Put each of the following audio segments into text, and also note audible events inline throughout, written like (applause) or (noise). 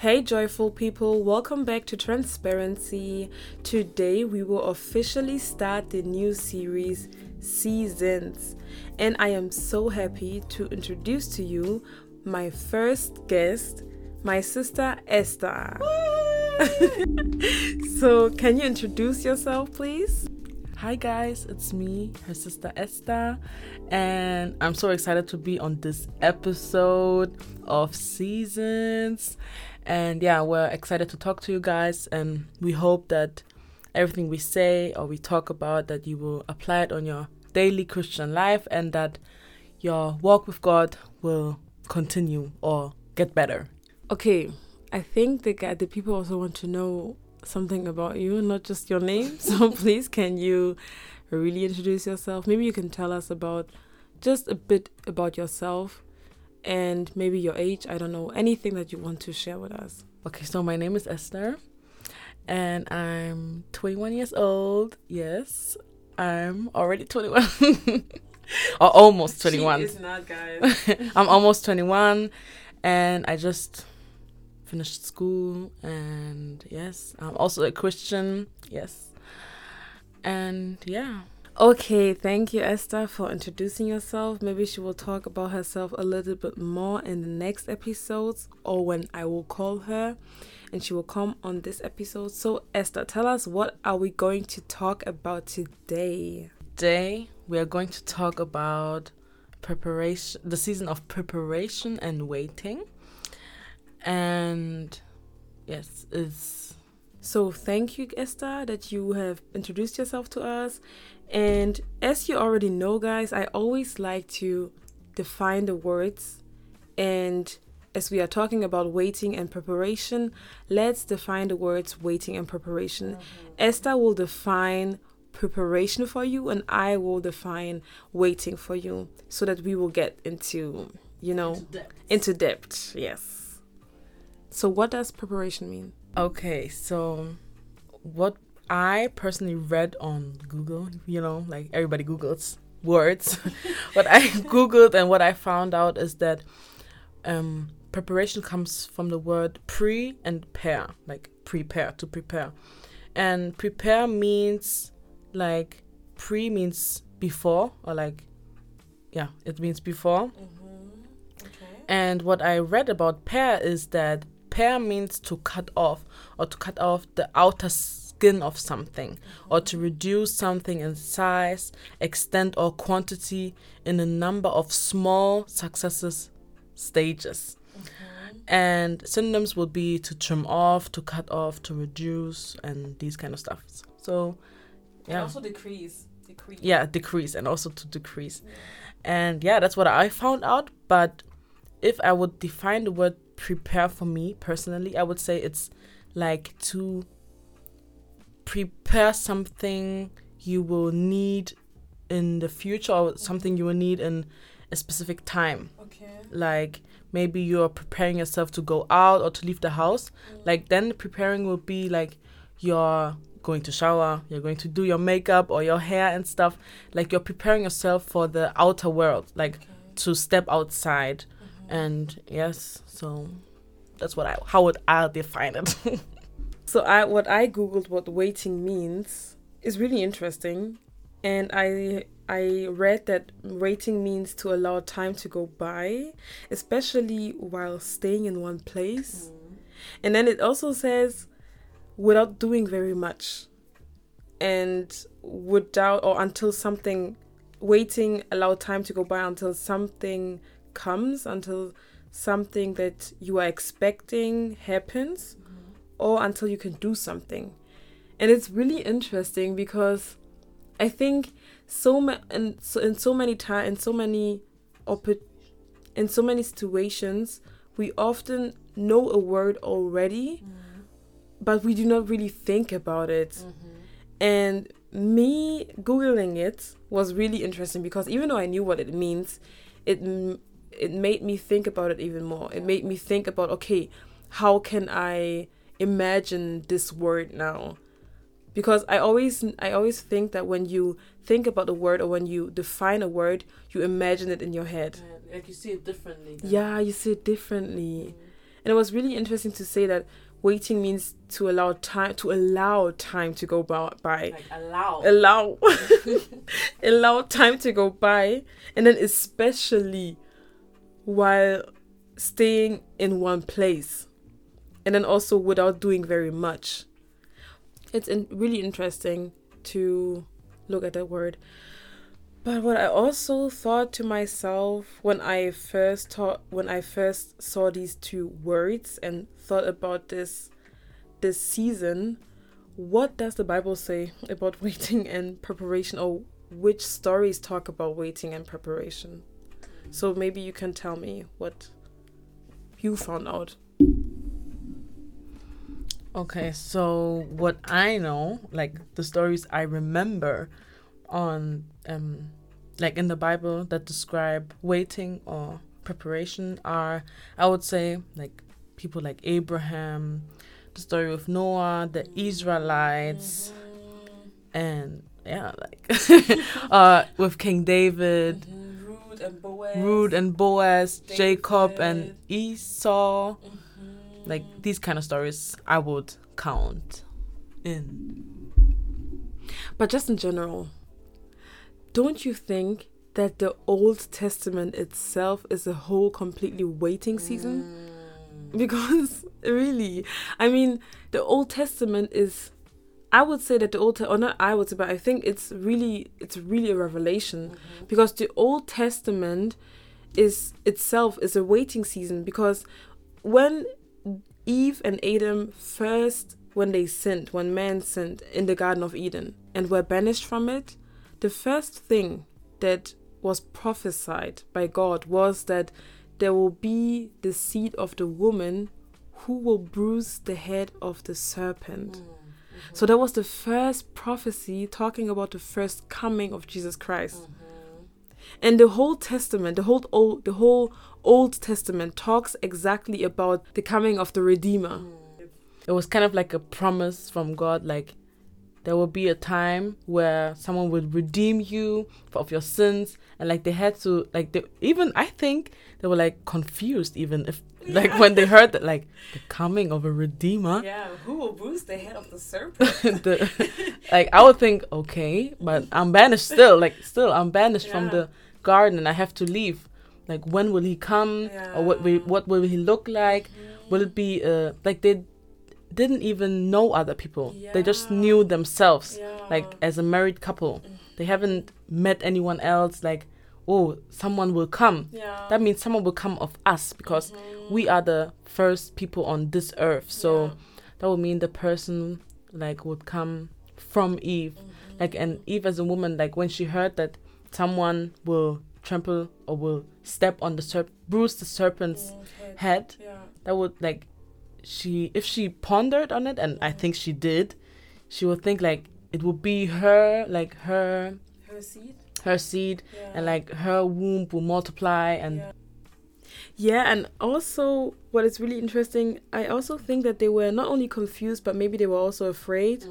Hey, joyful people, welcome back to Transparency. Today, we will officially start the new series, Seasons. And I am so happy to introduce to you my first guest, my sister Esther. (laughs) so, can you introduce yourself, please? Hi guys, it's me, her sister Esther, and I'm so excited to be on this episode of Seasons. And yeah, we're excited to talk to you guys, and we hope that everything we say or we talk about that you will apply it on your daily Christian life and that your walk with God will continue or get better. Okay, I think the the people also want to know something about you, not just your name. (laughs) So please, can you really introduce yourself? Maybe you can tell us about just a bit about yourself and maybe your age. I don't know anything that you want to share with us. Okay, so my name is Esther and I'm 21 years old. Yes, I'm already 21. (laughs) or almost 21. She is not, guys. (laughs) I'm almost 21 and I just finished school and yes i'm also a christian yes and yeah okay thank you esther for introducing yourself. Maybe she will talk about herself a little bit more in the next episodes or when i will call her and she will come on this episode. So esther tell us what are we going to talk about today? Today we are going to talk about preparation the season of preparation and waiting. And yes it's so thank you esther that you have introduced yourself to us. And as you already know guys i always like to define the words. And as we are talking about waiting and preparation let's define the words waiting and preparation. Mm-hmm. esther will define preparation for you and i will define waiting for you so that we will get into you know into depth, into depth yes. So, what does preparation mean? Okay, so what I personally read on Google, you know, like everybody Googles words. (laughs) what I (laughs) Googled and what I found out is that um, preparation comes from the word pre and pair, like prepare, to prepare. And prepare means like pre means before, or like, yeah, it means before. Mm-hmm. Okay. And what I read about pair is that Pair means to cut off or to cut off the outer skin of something or to reduce something in size, extent, or quantity in a number of small successive stages. Mm-hmm. And synonyms would be to trim off, to cut off, to reduce, and these kind of stuff. So, yeah. And also decrease. Decrease. Yeah, decrease, and also to decrease. Yeah. And yeah, that's what I found out. But if I would define the word prepare for me personally, I would say it's like to prepare something you will need in the future or something you will need in a specific time. Okay. Like maybe you're preparing yourself to go out or to leave the house. Mm. Like then preparing will be like you're going to shower, you're going to do your makeup or your hair and stuff. Like you're preparing yourself for the outer world, like okay. to step outside and yes so that's what i how would i define it? (laughs) So i what i googled what waiting means is really interesting. And i i read that waiting means to allow time to go by especially while staying in one place. Mm. and then it also says without doing very much. And without or until something waiting allow time to go by until something comes until something that you are expecting happens mm-hmm. or until you can do something. And it's really interesting because I think so ma- in so, in so many times in so many op- in so many situations we often know a word already mm-hmm. but we do not really think about it. Mm-hmm. And me googling it was really interesting because even though I knew what it means, it it made me think about it even more. It made me think about okay, how can I imagine this word now? Because I always I always think that when you think about a word or when you define a word, you imagine it in your head. Yeah, like you see it differently. Then. Yeah, you see it differently. Mm. And it was really interesting to say that waiting means to allow time to allow time to go by. Like allow. Allow (laughs) (laughs) allow time to go by and then especially while staying in one place and then also without doing very much. It's in, really interesting to look at that word. But what I also thought to myself when I first taught when I first saw these two words and thought about this this season, what does the Bible say about (laughs) waiting and preparation or which stories talk about waiting and preparation? So maybe you can tell me what you found out. Okay, so what I know, like the stories I remember on um like in the Bible that describe waiting or preparation are I would say like people like Abraham, the story of Noah, the Israelites and yeah, like (laughs) uh with King David, Rude and Boaz. Ruth and Boaz, Jacob and David. Esau. Mm-hmm. Like these kind of stories I would count in. But just in general, don't you think that the Old Testament itself is a whole completely waiting season? Mm. (laughs) Because really, I mean, the Old Testament is. I would say that the Old, Te- or not I would say, but I think it's really, it's really a revelation, mm-hmm. because the Old Testament is itself is a waiting season. Because when Eve and Adam first, when they sinned, when man sinned in the Garden of Eden and were banished from it, the first thing that was prophesied by God was that there will be the seed of the woman who will bruise the head of the serpent. Mm. So that was the first prophecy talking about the first coming of Jesus Christ. Mm-hmm. And the whole testament, the whole old the whole Old Testament talks exactly about the coming of the Redeemer. Mm. It was kind of like a promise from God, like there will be a time where someone would redeem you for, of your sins, and like they had to, like they even I think they were like confused, even if like when they heard that like the coming of a redeemer. Yeah, who will bruise the head of the serpent? (laughs) the, like I would think, okay, but I'm banished still. Like still, I'm banished from the garden, and I have to leave. Like when will he come, or what will what will he look like? Will it be uh like they didn't even know other people? They just knew themselves, Yeah. like as a married couple. Mm. They haven't met anyone else. Like, oh, someone will come. yeah. That means someone will come of us because mm-hmm. we are the first people on this earth. So Yeah. that would mean the person like would come from Eve. Mm-hmm. Like and Eve as a woman, like when she heard that someone will trample or will step on the serp bruise the serpent's mm, head, Yeah. that would like she if she pondered on it and I think she did, she would think like it would be her like her Her seed. her seed Yeah. and like her womb will multiply and Yeah. Yeah, and also what is really interesting, I also think that they were not only confused, but maybe they were also afraid.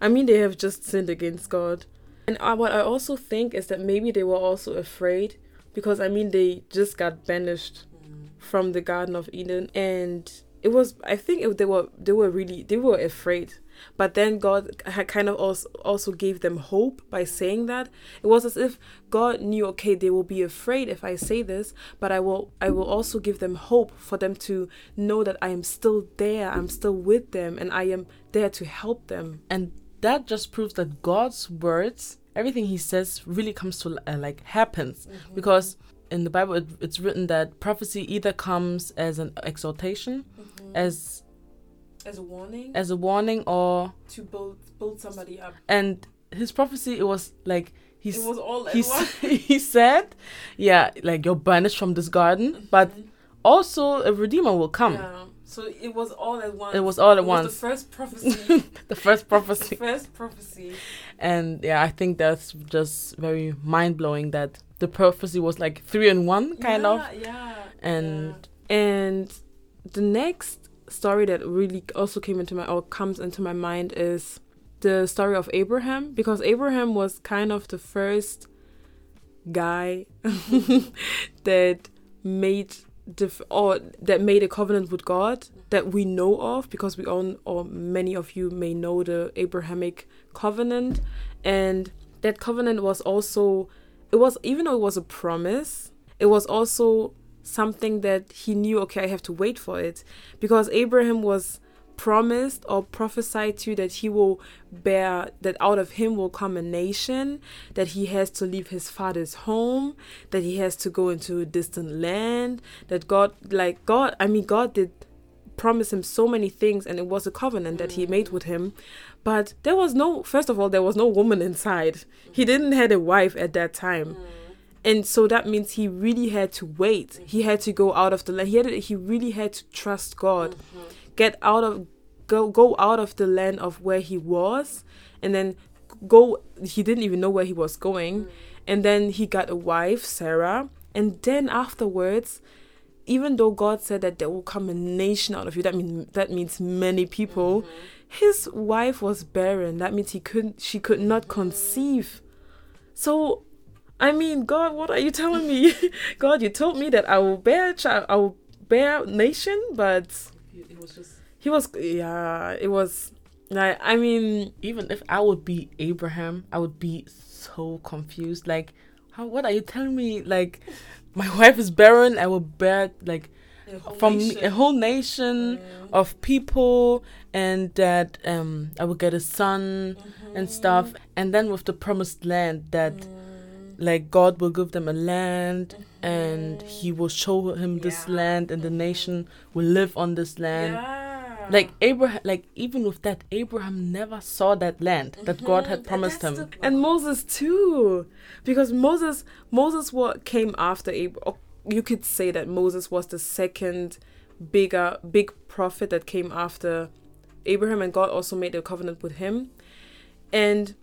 I mean, they have just sinned against God. And uh, what I also think is that maybe they were also afraid because I mean, they just got banished from the Garden of Eden, and it was I think it, they were they were really they were afraid. But then God had kind of also also gave them hope by saying that it was as if God knew okay they will be afraid if I say this, but I will I will also give them hope for them to know that I am still there, I'm still with them, and I am there to help them. and that just proves that God's words, everything He says, really comes to uh, like happens because in the Bible it, it's written that prophecy either comes as an exhortation, mm-hmm. as As a warning as a warning, or to build build somebody up. and His prophecy it was like he's It was all he, (laughs) he said, yeah, like you're banished from this garden, but mm-hmm. also a redeemer will come. Yeah. So it was all at once. It was all at It was once. (laughs) the first (laughs) prophecy. The first prophecy. the first prophecy. And yeah, I think that's just very mind blowing that the prophecy was like three in one, kind of. Yeah, Yeah. And And the next story that really also came into my or comes into my mind is the story of Abraham because Abraham was kind of the first guy (laughs) that made def- or that made a covenant with God that we know of because we all or many of you may know the Abrahamic covenant. And that covenant was also it was even though it was a promise it was also something that he knew okay I have to wait for it. Because Abraham was promised or prophesied to that he will bear that out of him will come a nation that he has to leave his father's home that he has to go into a distant land that god like god i mean god did promise him so many things and it was a covenant that he made with him. But there was no first of all there was no woman inside. He didn't had a wife at that time. And so that means he really had to wait. He had to go out of the land. He had he really had to trust god mm-hmm. Get out of go go out of the land of where he was and then go he didn't even know where he was going. Mm. And then he got a wife sarah. And then afterwards even though god said that there will come a nation out of you that mean that means many people mm-hmm. his wife was barren. That means he couldn't she could not conceive. So i mean god what are you telling me? (laughs) God you told me that i will bear a child i will bear nation but was just he was yeah it was like i mean even if I would be Abraham, I would be so confused. Like, how? What are you telling me? Like, my (laughs) wife is barren. I will bear like from me- a whole nation of people, and that um I will get a son and stuff. And then with the promised land, that like God will give them a land, and He will show him this Yeah. land, and the nation will live on this land. Yeah. like abraham like even with that abraham never saw that land that god had promised him. and moses too. Because moses moses what came after abraham oh, you could say that moses was the second bigger big prophet that came after abraham and god also made a covenant with him. And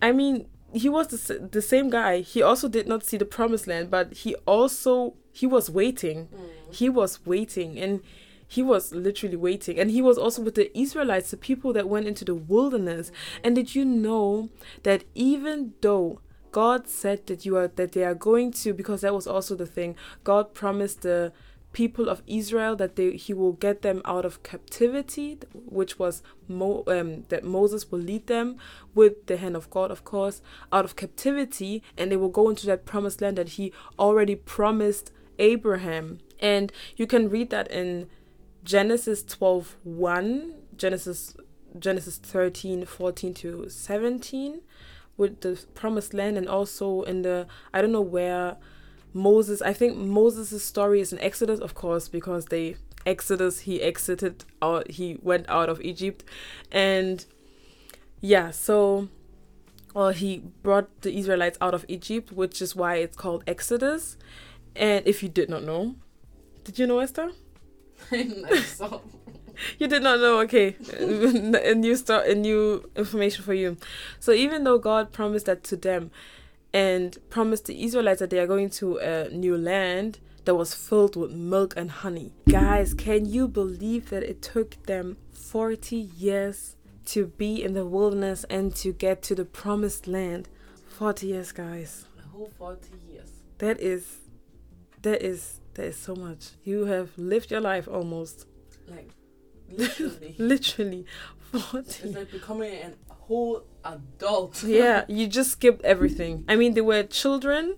i mean he was the, the same guy. He also did not see the promised land but he also he was waiting. Mm. He was waiting and he was literally waiting. And he was also with the israelites the people that went into the wilderness. And did you know that even though god said that you are that they are going to because that was also the thing god promised the people of israel that they he will get them out of captivity which was Mo, um, that moses will lead them with the hand of god of course out of captivity and they will go into that promised land that he already promised abraham. And you can read that in Genesis 12 1, Genesis Genesis 13 14 to 17 with the promised land and also in the I don't know where Moses I think Moses' story is in Exodus of course because they Exodus he exited out he went out of Egypt and yeah so or he brought the Israelites out of Egypt which is why it's called Exodus and if you did not know did you know Esther (laughs) (laughs) you did not know, okay. (laughs) a new start, a new information for you. So even though God promised that to them and promised the Israelites that they are going to a new land that was filled with milk and honey. Guys, can you believe that it took them 40 years to be in the wilderness and to get to the promised land? 40 years, guys. a whole 40 years That is that is that is so much. You have lived your life almost. like (laughs) literally Literally 40. it's 40. like becoming a whole adult (laughs) yeah, you just skipped everything. I mean, they were children.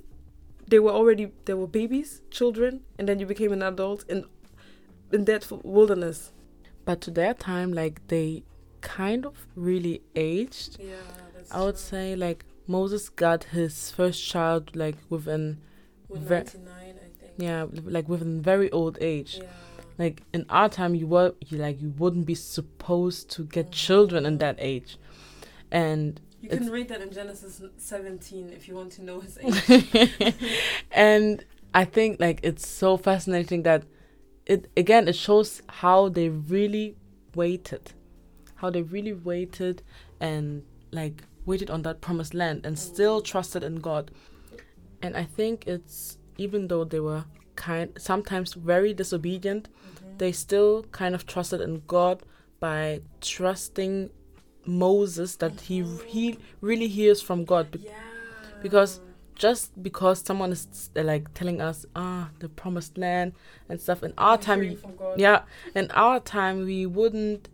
They were already they were babies, children, and then you became an adult in in that wilderness. but to their time like they kind of really aged Yeah, that's i would say like moses got his first child like within ve- 99, I think. yeah like within very old age Yeah like in our time you were you like you wouldn't be supposed to get mm. children in that age and You can read that in Genesis 17 if you want to know his (laughs) age. and i think like it's so fascinating that it again it shows how they really waited. How they really waited and like waited on that promised land and still trusted in god. And i think it's even though they were kind sometimes very disobedient mm-hmm. they still kind of trusted in god by trusting moses that he he really hears from god Be- yeah. because just because someone is like telling us ah the promised land and stuff in our time we, yeah in our time we wouldn't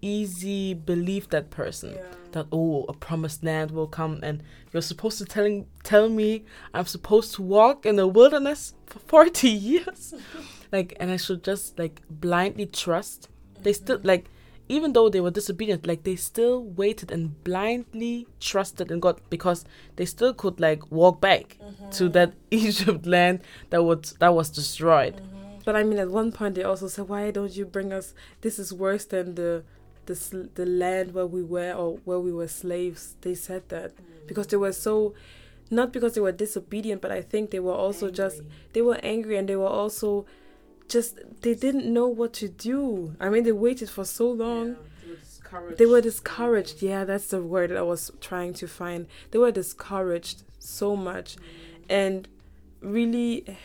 easy believe that person Yeah. that oh a promised land will come and you're supposed to telling tell me i'm supposed to walk in the wilderness for 40 (laughs) years (laughs) like and i should just like blindly trust they still like even though they were disobedient like they still waited and blindly trusted in god because they still could like walk back mm-hmm. to that (laughs) egypt land that was that was destroyed mm-hmm. But I mean, at one point they also said, "Why don't you bring us? This is worse than the, the sl- the land where we were or where we were slaves." They said that mm. because they were so, not because they were disobedient, but I think they were also just they were angry and they were also, just they didn't know what to do. I mean, they waited for so long. They were discouraged. Yeah, that's the word I was trying to find. They were discouraged so much. And really,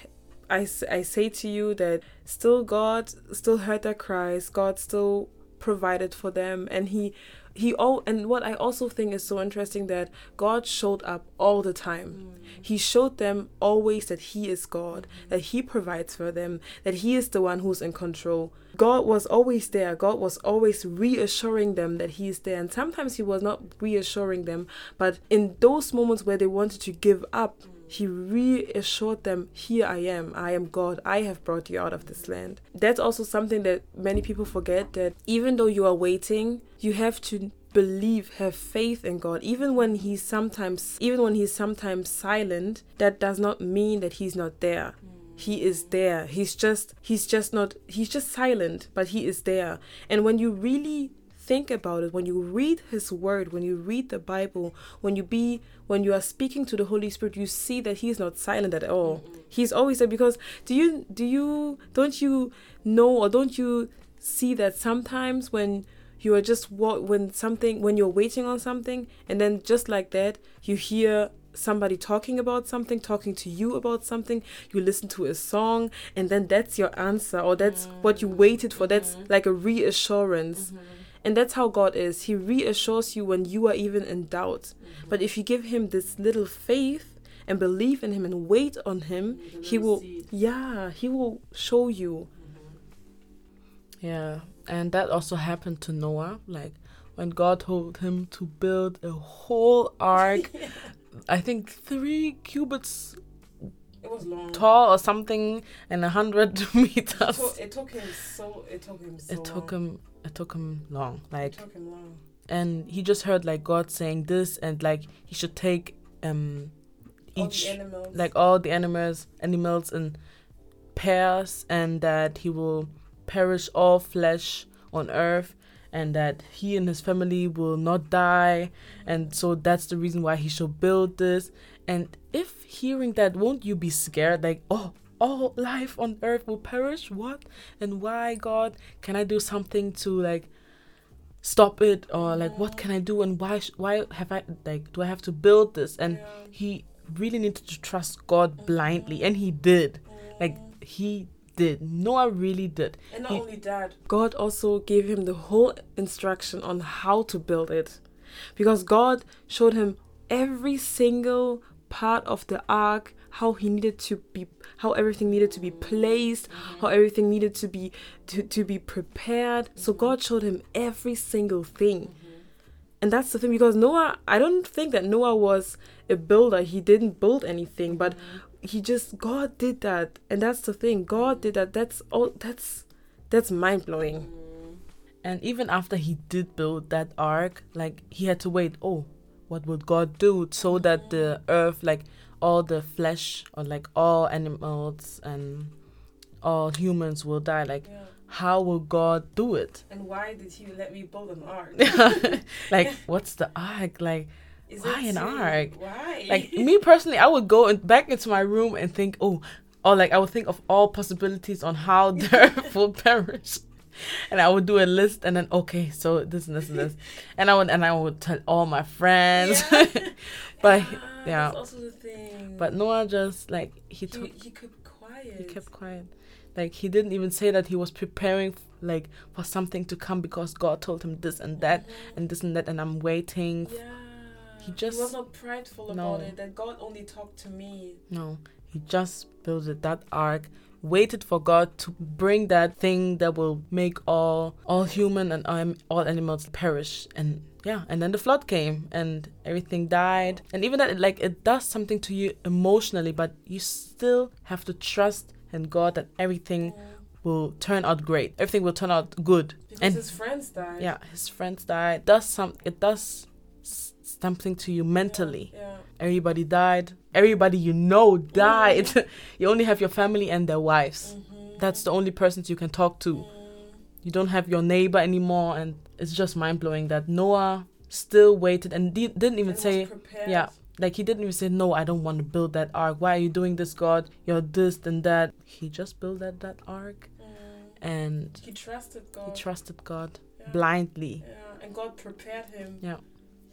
I, I say to you that still God still heard their cries. God still provided for them. And He, He, all, and what I also think is so interesting that God showed up all the time. Mm. He showed them always that He is God, mm. that He provides for them, that He is the one who's in control. God was always there. God was always reassuring them that He is there. And sometimes He was not reassuring them, but in those moments where they wanted to give up, He reassured them, Here I am. I am God. I have brought you out of this land. That's also something that many people forget that even though you are waiting, you have to believe have faith in god even when he's sometimes even when he's sometimes silent that does not mean that he's not there he is there he's just he's just not he's just silent but he is there and when you really think about it when you read his word when you read the bible when you be when you are speaking to the holy spirit you see that he's not silent at all. He's always there because do you do you don't you know or don't you see that sometimes when you are just wa- when something when you're waiting on something and then just like that you hear somebody talking about something talking to you about something you listen to a song and then that's your answer or that's what you mm-hmm. waited for. That's mm-hmm. like a reassurance mm-hmm. And that's how god is he reassures you when you are even in doubt but if you give him this little faith and believe in him and wait on him he will yeah he will show you Yeah, and that also happened to Noah. Like when God told him to build a whole (laughs) ark, I think three cubits it was long tall or something, and a hundred (laughs) meters. it took him so it took him so It took him. It took him long. Like, him long and he just heard like God saying this, and like he should take um All each animals. like all the animals animals in pairs and that he will perish all flesh on earth and that he and his family will not die and so that's the reason why he should build this and if hearing that won't you be scared like oh all life on earth will perish what and why god can i do something to like stop it or like what can i do and why sh- why have i like do i have to build this and he really needed to trust God blindly, and he did. Like he did. Noah really did. And not He- only that, God also gave him the whole instruction on how to build it. Because God showed him every single part of the ark, how he needed to be how everything needed to be placed, how mm-hmm. everything needed to be to, to be prepared. So mm-hmm. God showed him every single thing. Mm-hmm. And that's the thing because Noah, I don't think that Noah was a builder. He didn't build anything, but he just God did that. And that's the thing. God did that. That's all that's that's mind blowing. And even after he did build that ark, like he had to wait. Oh, what would God do so that the earth, like all the flesh, or like all animals and all humans will die? Like, how will God do it? And why did he let me build an ark? (laughs) like, what's the ark? Like, Is Why an ark? Why? like me personally, I would go in, back into my room and think, oh, or like I would think of all possibilities on how the earth will perish, and I would do a list and then okay, so this and this and this, and I would and I would tell all my friends, Yeah. (laughs) but yeah. That's also the thing. but Noah just like he he, took he kept quiet. he kept quiet, like he didn't even say that he was preparing like for something to come because God told him this and that mm-hmm. and this and that, and I'm waiting. Yeah. he He just was not prideful No. about it. That God only talked to me. no, he just built that ark, waited for God to bring that thing that will make all all human and um, all animals perish and yeah, and then the flood came and everything died. And even that like it does something to you emotionally, but you still have to trust in God that everything will turn out great. Everything will turn out good. Because And- his friends died. Yeah, his friends died. Does some it does something to you mentally. Yeah. Everybody died. Everybody you know died. (laughs) you only have your family and their wives. Mhm. That's the only persons you can talk to. Mm. You don't have your neighbor anymore, and it's just mind blowing that Noah still waited and di- didn't even And say, yeah, like he didn't even say, no, I don't want to build that ark. Why are you doing this, God? You're this and that. He just built that that ark, Mm. and He trusted God. he trusted God yeah. blindly. Yeah, and God prepared him. Yeah.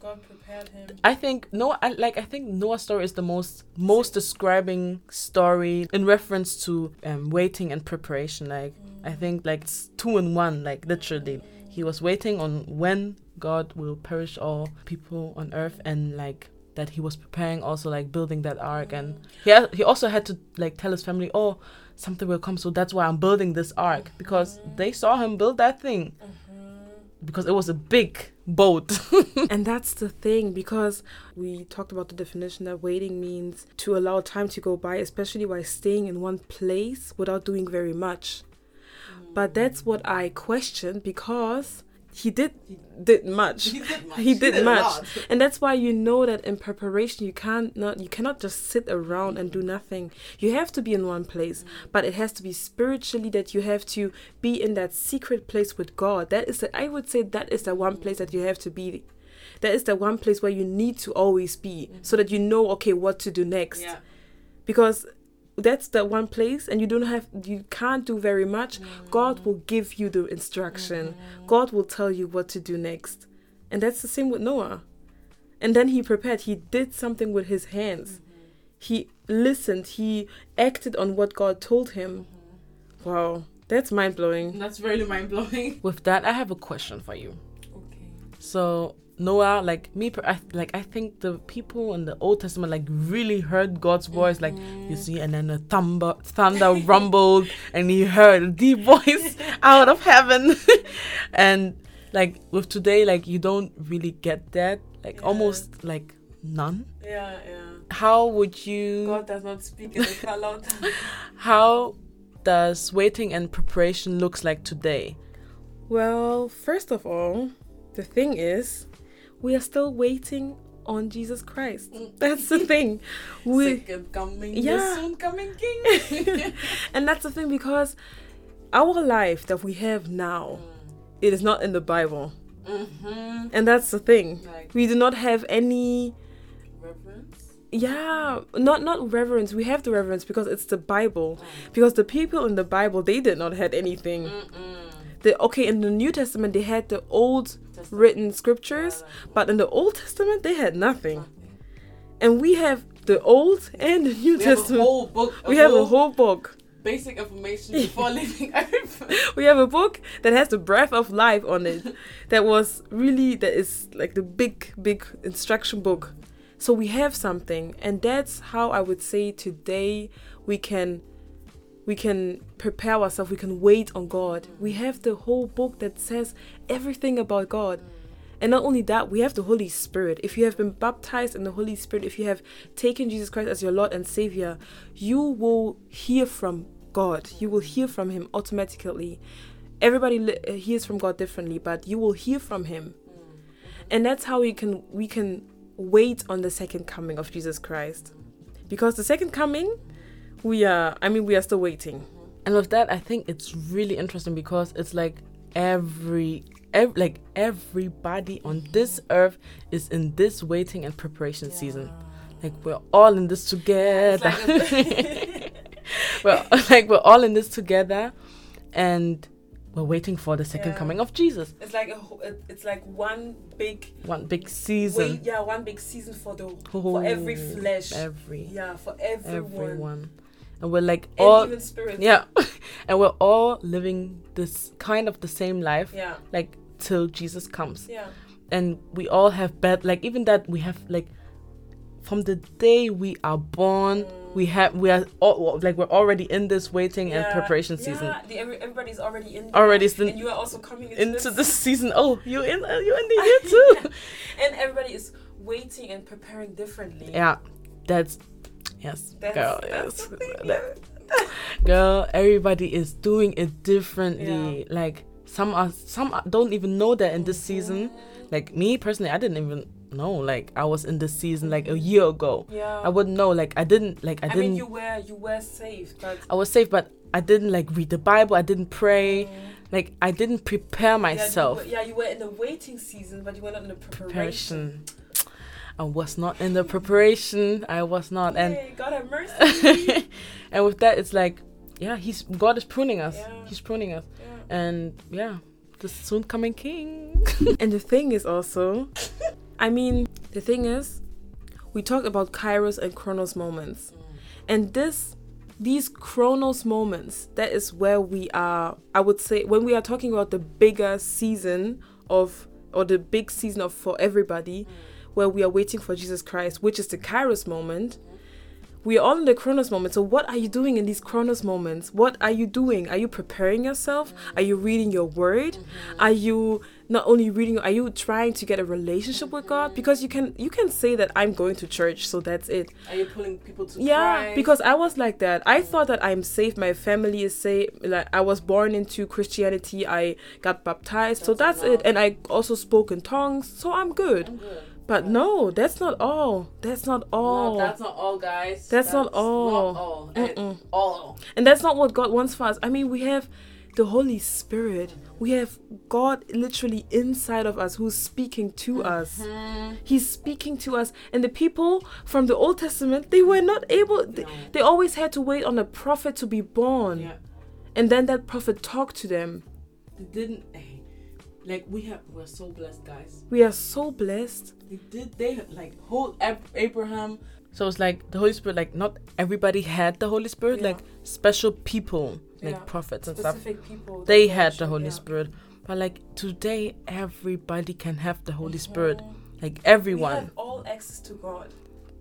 God prepared him. I think Noah, I, like I think Noah's story is the most most describing story in reference to um, waiting and preparation. Like mm. I think like it's two in one. Like literally, mm. he was waiting on when God will perish all people on earth, and like that he was preparing also like building that ark, and mm. he ha- he also had to like tell his family, oh, something will come, so that's why I'm building this ark. Because they saw him build that thing. Mm-hmm. Because it was a big boat. (laughs) and that's the thing because we talked about the definition that waiting means to allow time to go by, especially while staying in one place without doing very much. But that's what I questioned because he did did much. He did much. (laughs) And that's why you know that in preparation you can't not you cannot just sit around and do nothing. You have to be in one place, but it has to be spiritually that you have to be in that secret place with God. That is the I would say that is the one place that you have to be. That is the one place where you need to always be so that you know okay what to do next. Because that's the one place and you don't have you can't do very much. God mm. will give you the instruction. Mm-hmm. God will tell you what to do next. And that's the same with Noah. And then he prepared. He did something with his hands. Mm-hmm. He listened. He acted on what God told him. Mm-hmm. Wow. That's mind blowing. That's really mind blowing. With that, I have a question for you. Okay. So Noah, like me, I, like I think the people in the Old Testament like really heard God's voice, like you mm-hmm. see, and then the thunder, thunder (laughs) rumbled, and he heard a deep (laughs) voice out of heaven, (laughs) and like with today, like you don't really get that, like Yeah. almost like none. Yeah, yeah. How would you? God does not speak in a loud. How does waiting and preparation looks like today? Well, first of all, the thing is, we are still waiting on Jesus Christ. Mm. That's the thing. (laughs) We Second coming, Yeah. the soon coming King. (laughs) and that's the thing because our life that we have now, mm. it is not in the Bible. mm-hmm. And that's the thing. Like We do not have any reverence. yeah, not not reverence. We have the reverence because it's the Bible. Mm. Because the people in the Bible, they did not had anything. The okay, in the New Testament they had the old written scriptures, but in the Old Testament they had nothing. And we have the Old and the New We have a Testament. whole book. we have a whole book. basic information (laughs) before leaving Earth. (laughs) We have a book that has the breath of life on it. (laughs) that was really that is like the big big instruction book. So we have something and that's how I would say today we can we can prepare ourselves, we can wait on God. We have the whole book that says everything about God. And not only that, we have the Holy Spirit. If you have been baptized in the Holy Spirit, if you have taken Jesus Christ as your Lord and Savior, you will hear from God. You will hear from Him automatically. Everybody li- uh, hears from God differently, but you will hear from Him. And that's how we can we can wait on the second coming of Jesus Christ. Because the second coming, we are I mean we are still waiting. Mm-hmm. And with that, I think it's really interesting because it's like every, ev- like everybody on this earth is in this waiting and preparation season. Like we're all in this together. (laughs) (laughs) we're like we're all in this together, and we're waiting for the second Yeah. coming of Jesus. It's like a it's like one big One big season. yeah, one big season for the Oh, Every flesh. Every Yeah, for everyone. And we're like all even spirit. yeah, (laughs) and we're all living this kind of the same life Yeah. like till Jesus comes. Yeah. and we all have bad like even that we have like from the day we are born we have we are all, like we're already in this waiting and Yeah, preparation yeah, season the- everybody's already in. Already sin- and you are also coming into, into this, this (laughs) season oh you in uh, you in the (laughs) year too and everybody is waiting and preparing differently. yeah that's yes. That's, girl that's yes. the thing, That- girl everybody is doing it differently. Like some are some are- don't even know that in this mm-hmm. season. Like me personally i didn't even know like i was in this season like a year ago. Yeah. i wouldn't know like i didn't like i I, didn't I mean, you were you were safe, but i was safe but i didn't like read the bible i didn't pray. Mm-hmm. Like i didn't prepare myself Yeah you, were, yeah, you were in the waiting season, but you were not in the preparation. preparation i was not in the preparation i was not and Yay, God have mercy. (laughs) and with that it's like yeah he's god is pruning us Yeah. he's pruning us Yeah. and yeah the soon coming king (laughs) And the thing is also, I mean, the thing is, we talked about Kairos and Chronos moments, and this, these Chronos moments, that is where we are. I would say when we are talking about the bigger season of, or the big season of for everybody, mm. Where we are waiting for Jesus Christ, which is the Kairos moment. We are all in the Chronos moment. So, what are you doing in these Chronos moments? What are you doing? Are you preparing yourself? Are you reading your word? Mm-hmm. Are you not only reading? Are you trying to get a relationship with God? Because you can you can say that I'm going to church, so that's it. are you pulling people to Yeah, because I was like that. I thought that I'm safe. My family is safe. Like I was born into Christianity. I got baptized, so That's that's it. And I also spoke in tongues, so I'm good. But no, that's not all. That's not all. That's not all guys That's not all. all Mm-mm. all And that's not what God wants for us. I mean, we have the Holy Spirit. We have God literally inside of us who's speaking to us. Mm-hmm. He's speaking to us. And the people from the Old Testament, they were not able, they, No. they always had to wait on a prophet to be born. yeah And then that prophet talked to them. they didn't like we have we're so blessed guys We are so blessed. they did they like whole abraham so it's like the holy spirit like not everybody had the holy spirit Yeah. like special people like Yeah. prophets and stuff Specific people. they that had the holy showed, spirit but like today everybody can have the holy yeah. spirit like We everyone have all access to God.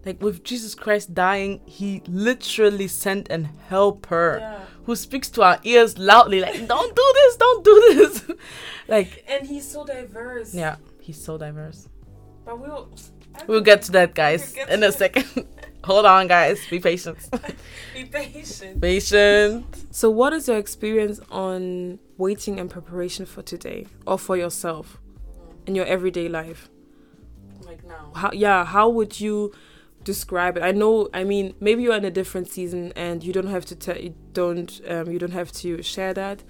Like with jesus christ dying he literally sent an helper Yeah. who speaks to our ears loudly like don't do this don't do this (laughs) like And he's so diverse. yeah he's so diverse But we'll. We'll get to that guys We'll in a second (laughs) hold on guys be patient (laughs) Be patient. patient So, what is your experience on waiting and preparation for today or for yourself in your everyday life? like now How, yeah, how would you describe it? I know, I mean, maybe you're in a different season and you don't have to tell, you don't, um, you don't have to share that,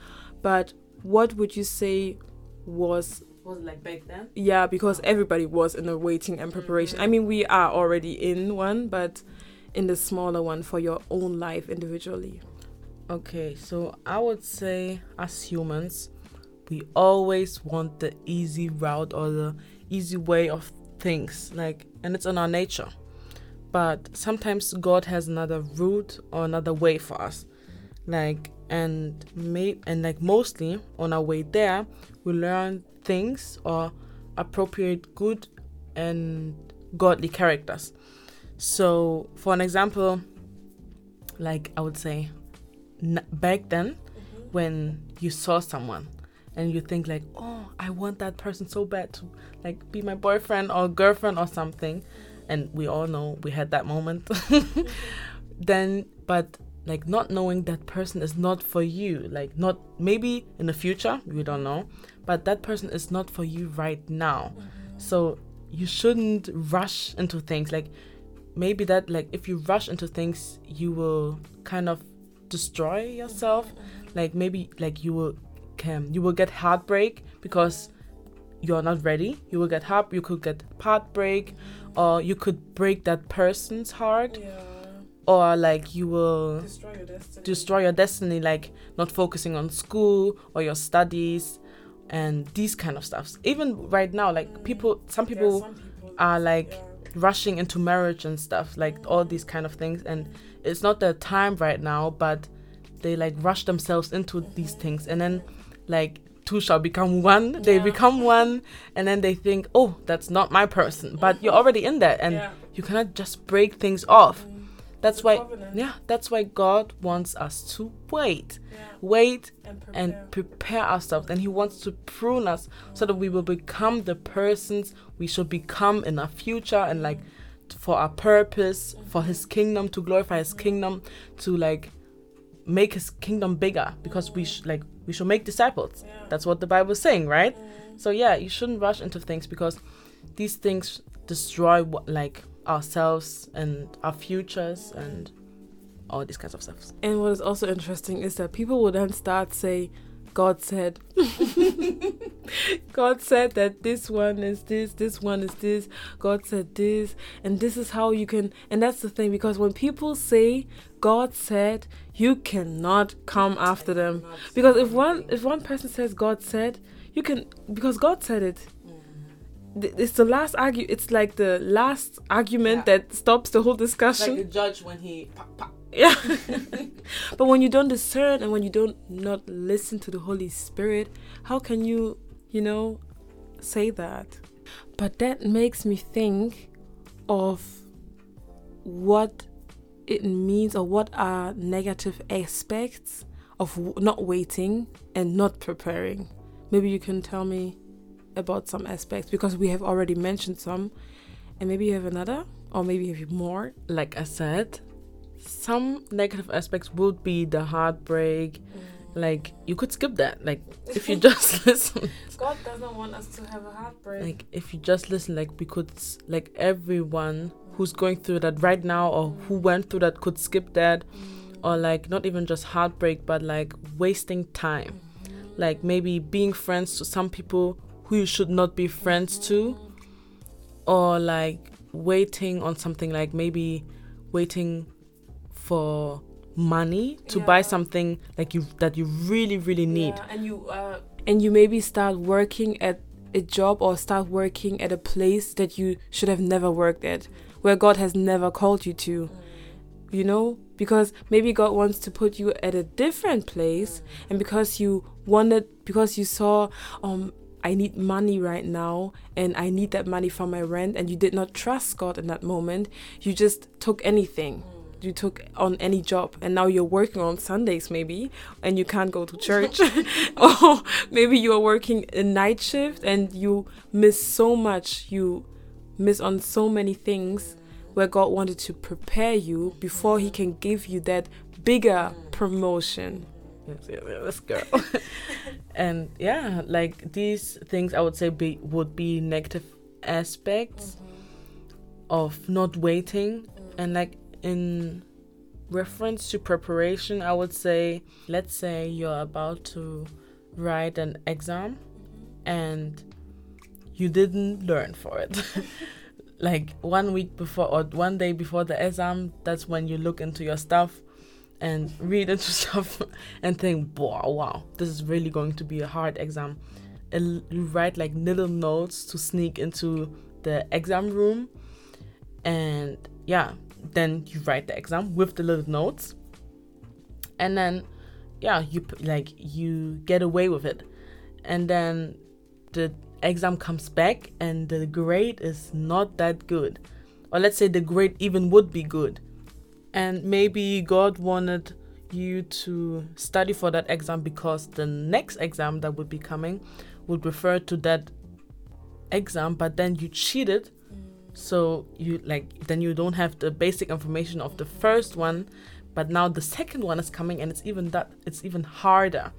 but what would you say was was it like back then? Yeah because everybody was in a waiting and preparation. I mean we are already in one but in the smaller one for your own life individually. Okay, so I would say as humans, we always want the easy route or the easy way of things, like, and it's in our nature. But sometimes God has another route or another way for us, like, and may and like mostly on our way there, we learn things or appropriate good and godly characters. So, for an example, like I would say, n- back then mm-hmm. when you saw someone and you think like oh i want that person so bad to like be my boyfriend or girlfriend or something and we all know we had that moment. (laughs) Then but like not knowing that person is not for you like not maybe in the future we don't know but that person is not for you right now. Mm-hmm. So you shouldn't rush into things like maybe that like if you rush into things you will kind of destroy yourself. Mm-hmm. Like maybe like you will can you will get heartbreak because you're not ready. You will get heart you could get heartbreak or you could break that person's heart yeah. or like you will destroy your destiny. destroy your destiny like not focusing on school or your studies and these kind of stuffs. Even right now like mm. people some people some people are like yeah. rushing into marriage and stuff like all these kind of things. And it's not their time right now but they like rush themselves into these things. And then like two shall become one. They become one, and then they think, oh, that's not my person. But you're mm-hmm. already in that, and Yeah. you cannot just break things off. Mm. That's It's why, yeah, that's why God wants us to wait, Yeah. wait, And prepare. and prepare ourselves. And He wants to prune us so that we will become the persons we should become in our future and like for our purpose, for mm-hmm. His kingdom, to glorify His mm. kingdom, to like make His kingdom bigger because we sh- like we should make disciples. Yeah. That's what the Bible is saying, right? So yeah, you shouldn't rush into things because these things destroy what like ourselves and our futures and all these kinds of stuff. And what is also interesting is that people will then start say, God said, (laughs) God said that this one is this, this one is this, God said this, and this is how you can. And that's the thing because when people say God said, you cannot come after them because if one if one person says God said, you can because God said it. Mm-hmm. It's the last argue. It's like the last argument Yeah. that stops the whole discussion. Like the judge when he Yeah. (laughs) (laughs) but when you don't discern and when you don't not listen to the Holy Spirit, how can you, you know, say that? But that makes me think of what it means or what are negative aspects of w- not waiting and not preparing. Maybe you can tell me about some aspects because we have already mentioned some and maybe you have another or maybe you have more. like I said, some negative aspects would be the heartbreak. Mm. Like you could skip that. Like if you just (laughs) listen, God doesn't want us to have a heartbreak. like if you just listen, like we could, like everyone who's going through that right now or who went through that could skip that, or like not even just heartbreak, but like wasting time. Like maybe being friends to some people who you should not be friends to, or like waiting on something like maybe waiting for money to buy something like you that you really really need. Yeah, and you uh, and you maybe start working at a job or start working at a place that you should have never worked at, where God has never called you to. Mm. You know, because maybe God wants to put you at a different place, mm. and because you wanted, because you saw, um, I need money right now, and I need that money for my rent, and you did not trust God in that moment, you just took anything. Mm. You took on any job and now you're working on Sundays maybe and you can't go to church. (laughs) (laughs) Or maybe you are working a night shift and you miss so much. You miss on so many things where God wanted to prepare you before he can give you that bigger promotion. Yes, girl (laughs) and yeah like these things i would say be would be negative aspects mm-hmm. of not waiting. And like in reference to preparation i would say let's say you're about to write an exam mm-hmm. and you didn't learn for it. (laughs) Like one week before or one day before the exam that's when you look into your stuff and read into (laughs) stuff and think wow wow this is really going to be a hard exam. And you write like little notes to sneak into the exam room. And yeah then you write the exam with the little notes. And then yeah you like you get away with it. And then the exam comes back and the grade is not that good. Or let's say the grade even would be good. And maybe god wanted you to study for that exam because the next exam that would be coming would refer to that exam but then you cheated. So you like then you don't have the basic information of the first one but now the second one is coming and it's even that it's even harder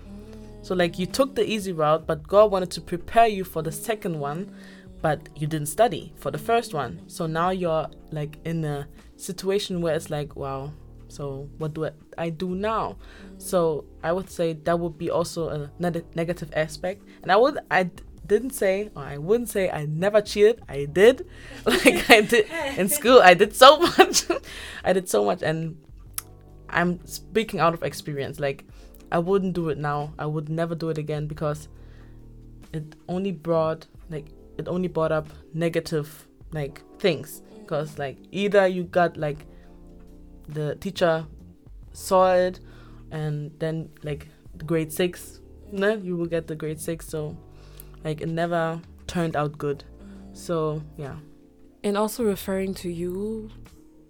so like you took the easy route but god wanted to prepare you for the second one but you didn't study for the first one. So now you're like in a situation where it's like wow so what do i, do now? So i would say that would be also a neg- negative aspect. And i would i didn't say or i wouldn't say i never cheated. I did. (laughs) Like i did. In school i did so (laughs) much. I did so much. And i'm speaking out of experience. Like i wouldn't do it now i would never do it again because it only brought like it only brought up negative like things because like either you got like the teacher saw it and then like grade six no, you will get the grade six. So, like, it never turned out good. So, yeah. And also referring to you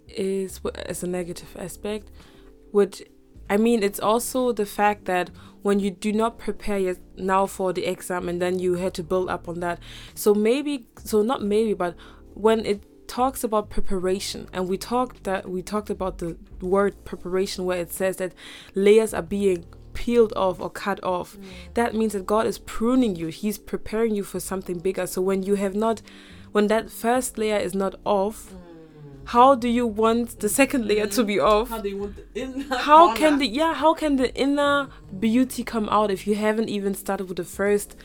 is as a negative aspect, which I mean, it's also the fact that when you do not prepare yet now for the exam and then you had to build up on that. So maybe, so not maybe, but when it talks about preparation and we talked that we talked about the word preparation where it says that layers are being peeled off or cut off. Mm. That means that god is pruning you. He's preparing you for something bigger. So when you have not when that first layer is not off mm. How do you want the second layer to be off How do you want the in? (laughs) how can the yeah how can the inner beauty come out if you haven't even started with the first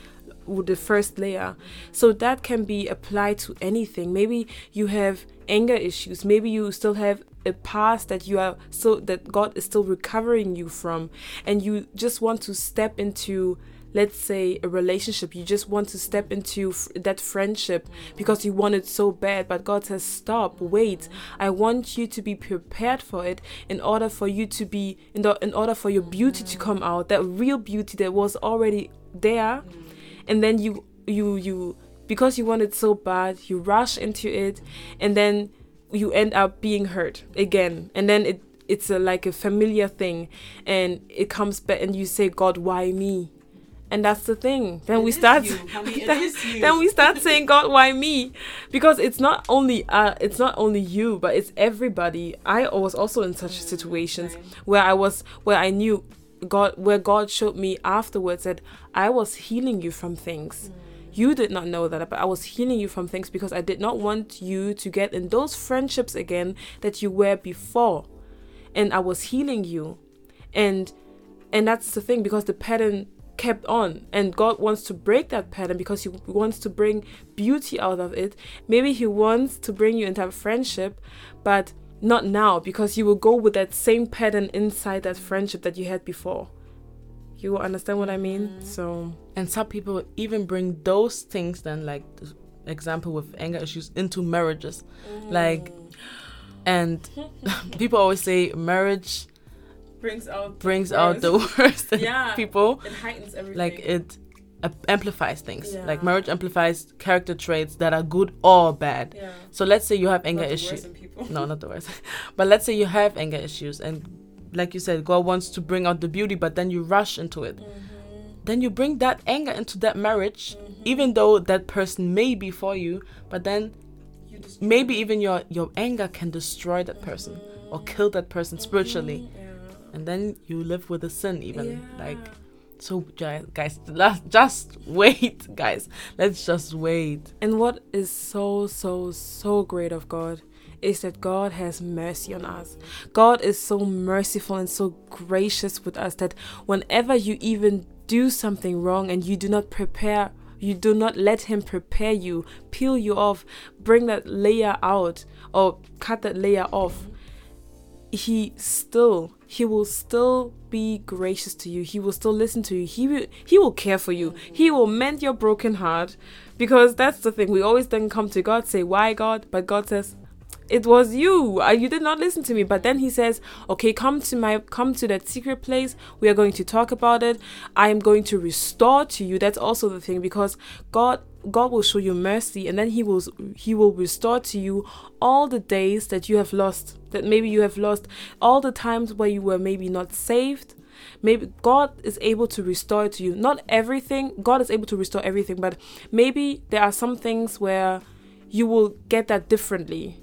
with the first layer? So that can be applied to anything. Maybe you have anger issues. Maybe you still have a past that you are so that god is still recovering you from. And you just want to step into let's say a relationship you just want to step into f- that friendship because you want it so bad but god says stop wait. I want you to be prepared for it in order for you to be in, the, in order for your beauty to come out that real beauty that was already there. And then you you you because you want it so bad you rush into it and then you end up being hurt again. And then it it's a, like a familiar thing and it comes back and you say god why me and that's the thing. Then we start (laughs) then, then we start saying god why me? Because it's not only uh it's not only you but it's everybody. I was also in such situations where i was where i knew god where god showed me afterwards that i was healing you from things. You did not know that but i was healing you from things because i did not want you to get in those friendships again that you were before. And i was healing you. And and that's the thing because the pattern kept on. And god wants to break that pattern because he wants to bring beauty out of it. Maybe he wants to bring you into a friendship but not now because you will go with that same pattern inside that friendship that you had before. You will understand what i mean? Mm. So And some people even bring those things, then, like the example with anger issues, into marriages. Like, mm. and (laughs) people always say marriage brings out brings out the (laughs) worst Yeah. people. it heightens everything Like, it uh, amplifies things. Yeah. Like, marriage amplifies character traits that are good or bad. yeah So, let's say you have anger issues. no, not the worst. (laughs) but let's say you have anger issues, and like you said, God wants to bring out the beauty, but then you rush into it. Mm-hmm. Then you bring that anger into that marriage, mm-hmm. even though that person may be for you, but then maybe even your your anger can destroy that person or mm-hmm. kill that person spiritually, yeah. And then you live with a sin even Yeah. like. So guys, la- just wait, (laughs) guys. Let's just wait. And what is so, so, so great of God is that God has mercy on us. God is so merciful and so gracious with us that whenever you even do something wrong and you do not prepare, you do not let Him prepare you, peel you off, bring that layer out, or cut that layer off, he still he will still be gracious to you. He will still listen to you. He will he will care for you. He will mend your broken heart. Because that's the thing. We always then come to god say why god? But god says it was you. Uh, you did not listen to me. But then he says okay come to my come to that secret place. We are going to talk about it. I am going to restore to you. That's also the thing because god god will show you mercy and then he will he will restore to you all the days that you have lost that maybe you have lost all the times where you were maybe not saved. Maybe god is able to restore to you. Not everything god is able to restore everything but maybe there are some things where you will get that differently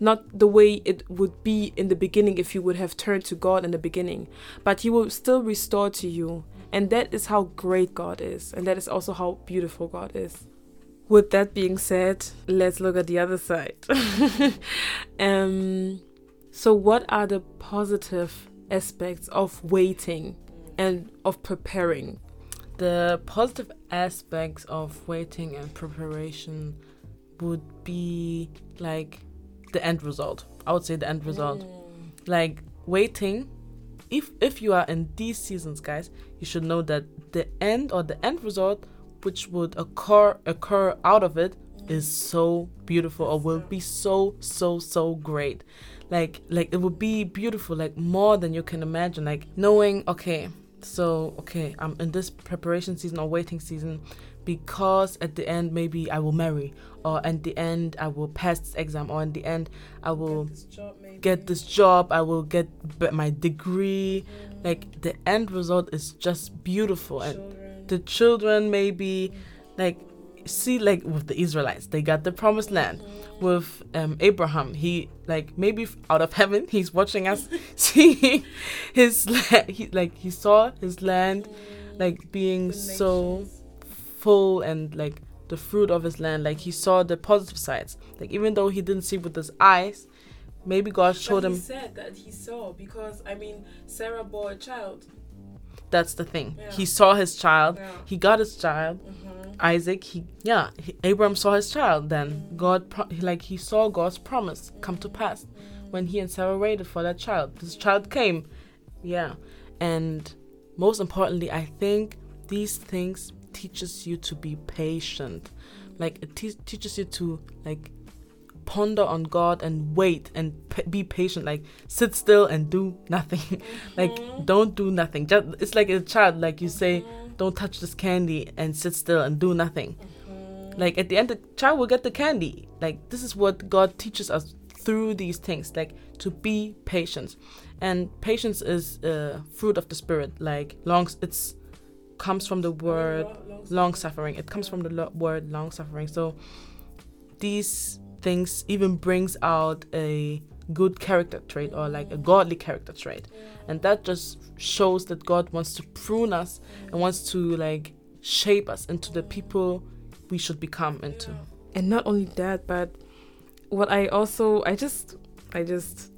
not the way it would be in the beginning if you would have turned to God in the beginning, but He will still restore to you. And that is how great God is, and that is also how beautiful God is. With that being said, let's look at the other side. (laughs) um, so, what are the positive aspects of waiting and of preparing? The positive aspects of waiting and preparation would be like the end result. I would say the end result. Mm. Like waiting, if if you are in these seasons, guys, you should know that the end or the end result, which would occur occur out of it, is so beautiful or will be so so so great. Like like it would be beautiful, like more than you can imagine. Like knowing, okay, So, okay, I'm in this preparation season or waiting season because at the end maybe I will marry or at the end I will pass this exam or in the end I will Get this job, get this job, I will get my degree. Like the end result is just beautiful and the children maybe like see like with the Israelites, they got the promised land. With um, Abraham, he like maybe out of heaven, (laughs) he's watching us, (laughs) see his land. He like he saw his land like being so. Full and like the fruit of his land. Like he saw the positive sides. Like even though he didn't see with his eyes, maybe God showed him. he said that he saw because I mean Sarah bore a child. That's the thing. Yeah. He saw his child. Yeah. He got his child. Mhm. Isaac. He yeah. He, Abraham saw his child. Then mm-hmm. God pro- he, like he saw God's promise come to mm-hmm. pass mm-hmm. when he and Sarah waited for that child. This child came. Yeah, and most importantly, I think these things teaches you to be patient. Like it te- teaches you to like ponder on God and wait and p- be patient. Like sit still and do nothing. (laughs) like mm-hmm. don't do nothing. Just it's like a child. Like you say, mm-hmm. don't touch this candy and sit still and do nothing. Mm-hmm. Like at the end, the child will get the candy. Like this is what God teaches us through these things. Like to be patient, and patience is a fruit of the spirit. Like long, it's comes from the word long suffering. It comes from the lo- word long suffering. So these things even brings out a good character trait or like a godly character trait, and that just shows that God wants to prune us and wants to like shape us into the people we should become into. And not only that, but what I also I just I just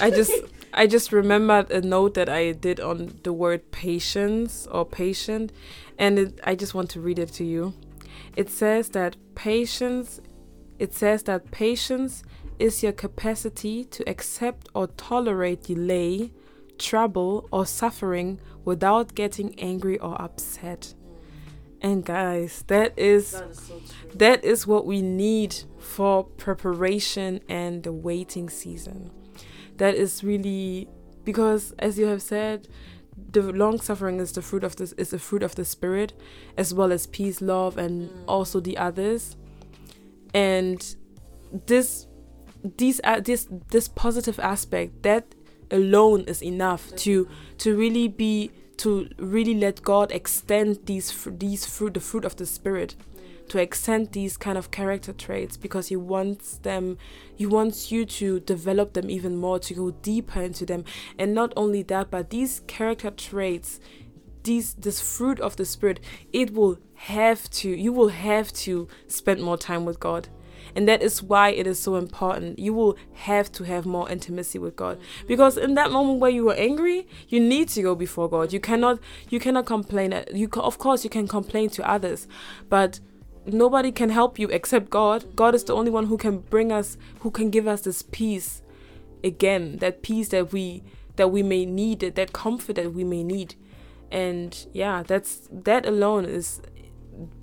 I just (laughs) I just remembered a note that I did on the word patience or patient and it, I just want to read it to you. It says that patience it says that patience is your capacity to accept or tolerate delay, trouble or suffering without getting angry or upset. And guys, that is that is what we need for preparation and the waiting season. That is really because as you have said, the long suffering is the fruit of this is the fruit of the spirit, as well as peace, love, and also the others. And this these uh, this this positive aspect that alone is enough to to really be to really let God extend these these fruit the fruit of the spirit to extend these kind of character traits because he wants them he wants you to develop them even more to go deeper into them. And not only that but these character traits these this fruit of the spirit it will have to you will have to spend more time with God. And that is why it is so important. You will have to have more intimacy with god. Because in that moment where you are angry you need to go before god. You cannot you cannot complain. You of course you can complain to others but nobody can help you except god god is the only one who can bring us who can give us this peace again that peace that we that we may need that, comfort that we may need and yeah that's that alone is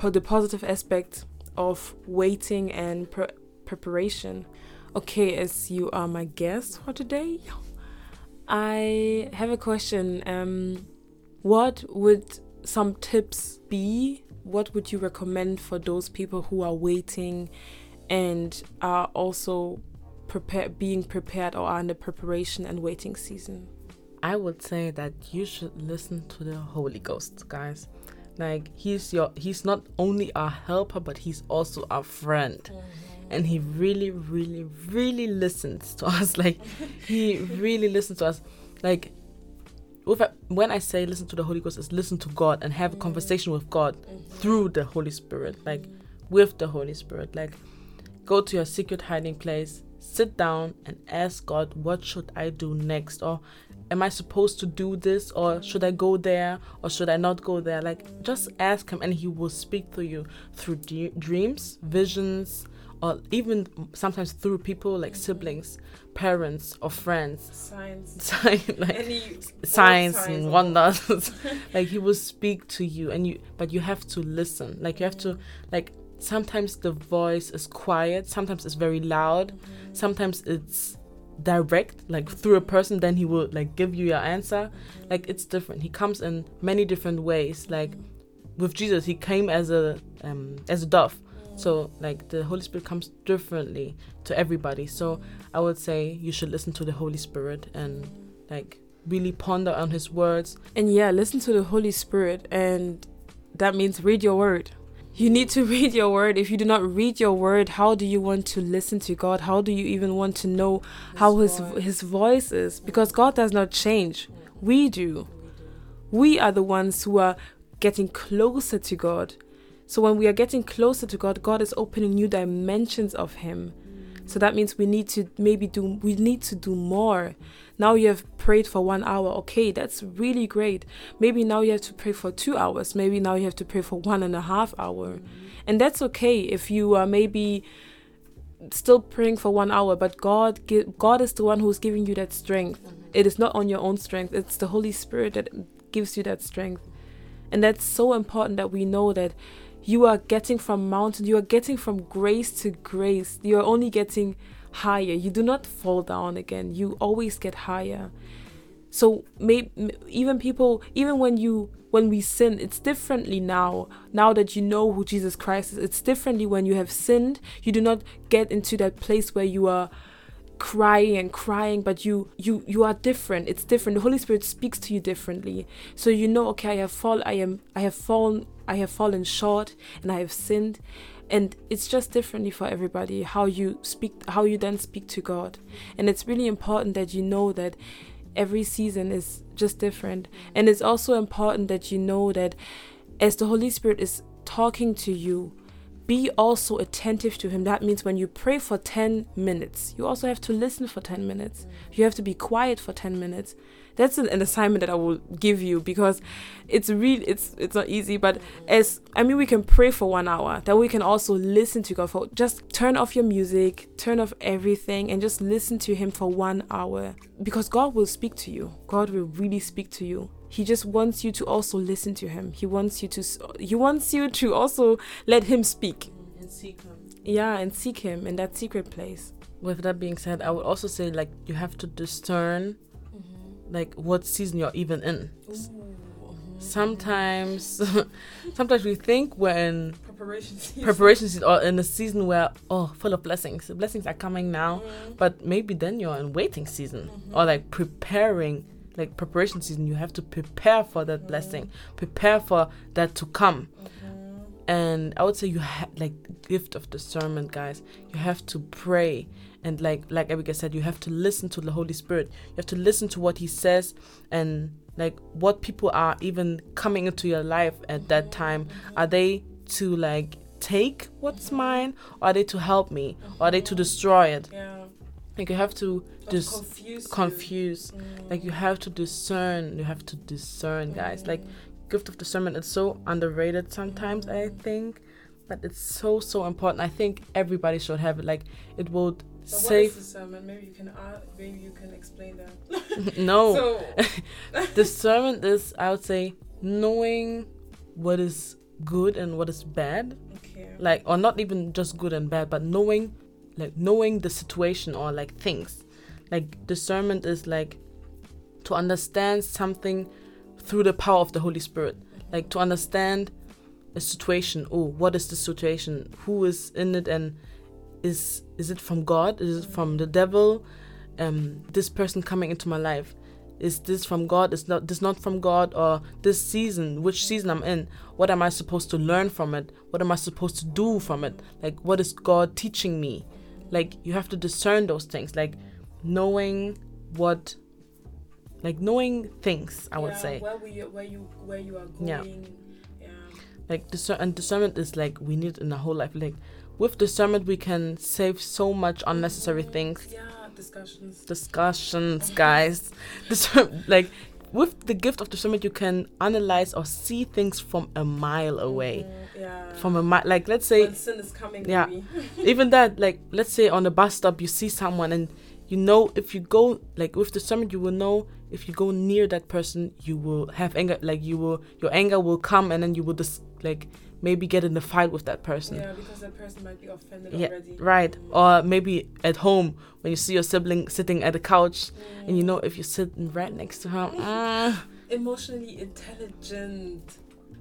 the positive aspect of waiting and pre- preparation. Okay, as you are my guest for today, I have a question. Um, what would some tips be? What would you recommend for those people who are waiting and are also prepared, being prepared, or are in the preparation and waiting season? I would say that you should listen to the Holy Ghost, guys. Like he's your he's not only our helper, but he's also our friend. Mm-hmm. And he really, really, really listens to us. (laughs) Like he really listens to us. Like when I say listen to the Holy Ghost, is listen to God and have a mm. conversation with God mm-hmm. through the Holy Spirit. Like with the Holy Spirit. Like go to your secret hiding place, sit down and ask God, what should I do next? Or am I supposed to do this? Or should I go there? Or should I not go there? Like, just ask Him and He will speak to you through de- dreams, visions, or even sometimes through people like siblings, parents, or friends. Science. (laughs) Like, Any signs and wonders. (laughs) (laughs) Like he will speak to you and you but you have to listen. Like you have to like sometimes the voice is quiet sometimes it's very loud sometimes it's direct like through a person then he will like give you your answer. Like it's different. He comes in many different ways. Like with jesus he came as a um as a dove so like the holy spirit comes differently to everybody so i would say you should listen to the holy spirit and like really ponder on his words And yeah, listen to the Holy Spirit, and that means read your word. You need to (laughs) read your word. If you do not read your word, how do you want to listen to God? How do you even want to know how his his voice is? Because God does not change. We do. We are the ones who are getting closer to God. So when we are getting closer to God, God is opening new dimensions of him. So that means we need to maybe do we need to do more. Now you have prayed for 1 hour. Okay, that's really great. Maybe now you have to pray for 2 hours. Maybe now you have to pray for one and a half hour. And that's okay if you are maybe still praying for 1 hour, but God God is the one who's giving you that strength. It is not on your own strength. It's the Holy Spirit that gives you that strength. And that's so important that we know that you are getting from mountain, you are getting from grace to grace. You are only getting higher. You do not fall down again. You always get higher. So may, m- even people, even when you when we sin, it's differently now. Now that you know who Jesus Christ is, it's differently when you have sinned. You do not get into that place where you are crying and crying but you you you are different. It's different. The holy spirit speaks to you differently. So you know okay i have fall i am i have fallen i have fallen short and i have sinned. And it's just differently for everybody how you speak how you then speak to god. And it's really important that you know that every season is just different. And it's also important that you know that as the holy spirit is talking to you be also attentive to him. That means when you pray for 10 minutes, you also have to listen for 10 minutes. You have to be quiet for 10 minutes. That's an, assignment that I will give you because it's really it's it's not easy, but as I mean we can pray for 1 hour. Then we can also listen to God for just turn off your music, turn off everything and just listen to him for 1 hour because God will speak to you. God will really speak to you he just wants you to also listen to him. He wants you to he wants you to also let him speak. And seek him. Yeah and seek him in that secret place. With that being said i would also say like you have to discern mm-hmm. like what season you're even in. Mm-hmm. Sometimes (laughs) sometimes we think we're in preparation preparation season or in a season where oh full of blessings. The blessings are coming now mm-hmm. but maybe then you're in waiting season or like preparing like preparation season you have to prepare for that blessing. Prepare for that to come. And i would say you have like gift of discernment guys. You have to pray. And like like Abigail said you have to listen to the holy spirit. You have to listen to what he says and like what people are even coming into your life at that time. Are they to like take what's mine? Or are they to help me? Or are they to destroy it? Yeah like you have to just confuse confuse. Mm. Like you have to discern. You have to discern guys. Like mm. gift of discernment is so underrated sometimes i think but it's so so important. I think everybody should have it. Like it will save discernment? Maybe you can maybe you can explain that. (laughs) No. (laughs) So (laughs) discernment is i would say knowing what is good and what is bad. Okay. Like or not even just good and bad but knowing like knowing the situation or like things. Like discernment is like to understand something through the power of the holy spirit. Like to understand a situation. Oh what is the situation? Who is in it? And is is it from god? Is it from the devil? Um this person coming into my life. Is this from god? Is not this not from god? Or this season which season i'm in? What am i supposed to learn from it? What am i supposed to do from it? Like what is god teaching me like you have to discern those things like knowing what like knowing things i would say. where we where you where you are going yeah. Like discern and discernment is like we need in the whole life like with discernment we can save so much unnecessary things. Yeah discussions. Discussions guys. (laughs) Discern- like with the gift of discernment you can analyze or see things from a mile away Mhm, yeah from a mile like let's say when sin is coming Yeah. maybe. (laughs) even that like let's say on a bus stop you see someone and you know if you go like with the discernment you will know if you go near that person you will have anger like you will your anger will come and then you will just like maybe get in a fight with that person. Yeah, because that person might be offended Yeah, already. right. Or maybe at home when you see your sibling sitting at the couch and you know if you're sitting right next to her mm, emotionally intelligent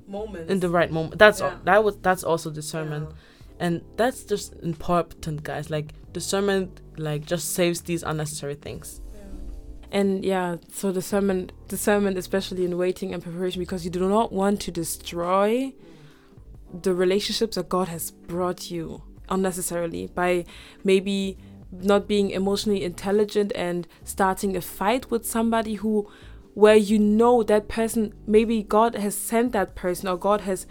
moments. in the right moment. That's all, that was that's also discernment. Yeah. And that's just important, guys. Like discernment like just saves these unnecessary things. And yeah, so discernment, discernment, especially in waiting and preparation, because you do not want to destroy the relationships that God has brought you unnecessarily by maybe not being emotionally intelligent and starting a fight with somebody who, where you know that person, maybe God has sent that person or God has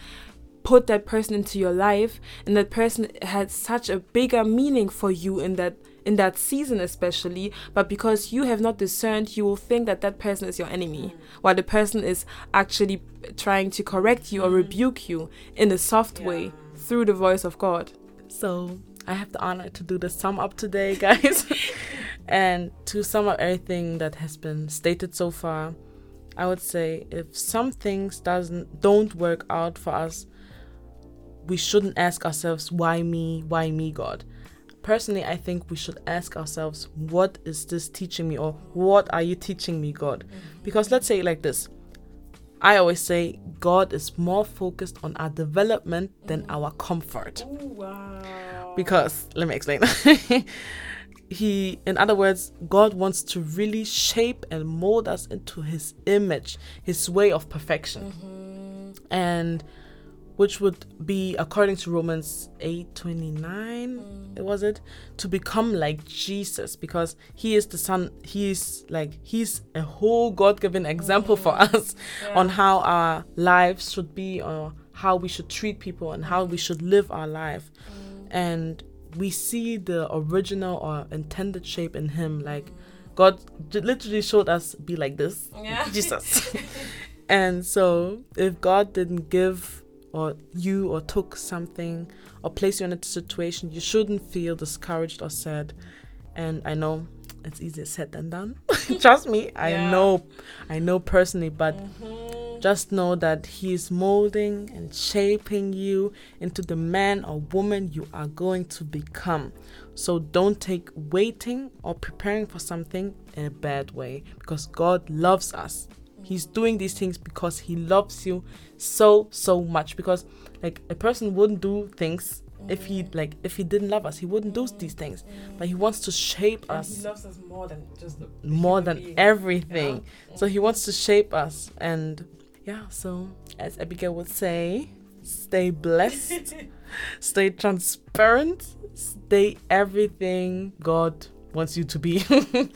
put that person into your life and that person had such a bigger meaning for you in that in that season especially but because you have not discerned you will think that that person is your enemy. Mm. While the person is actually trying to correct you or mm-hmm. rebuke you in a soft way through the voice of god. So I have the honor to do the sum up today, guys. (laughs) and to sum up everything that has been stated so far, I would say if some things doesn't don't work out for us, we shouldn't ask ourselves why me, why me, God. Personally, I think we should ask ourselves, what is this teaching me, or what are you teaching me, God? Mm-hmm. Because let's say it like this. I always say God is more focused on our development than our comfort. Wow. Because let me explain. (laughs) He in other words god wants to really shape and mold us into his image his way of perfection. Mm-hmm. And which would be according to romans 8 29 mm. it was it to become like jesus because he is the son he's like he's a whole god-given example for mm. us on how our lives should be or how we should treat people and how we should live our life. Mm. And we see the original or intended shape in him like god literally showed us be like this Yeah. jesus. (laughs) And so if god didn't give or you or took something or placed you in a situation you shouldn't feel discouraged or sad and i know it's easier said than done (laughs) trust me i Yeah. know i know personally but mm-hmm. just know that He is molding and shaping you into the man or woman you are going to become. So don't take waiting or preparing for something in a bad way because God loves us. He's doing these things because He loves you so, so much. Because, like, a person wouldn't do things if he like if he didn't love us he wouldn't do these things but he wants to shape And us he loves us more than just the more than being. everything. So he wants to shape us. And yeah, so as Abigail would say, stay blessed, (laughs) stay transparent, stay everything God wants you to be. (laughs)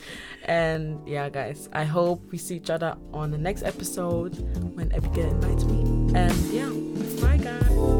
and yeah, guys, I hope we see each other on the next episode when Abigail invites me. And yeah, bye, guys.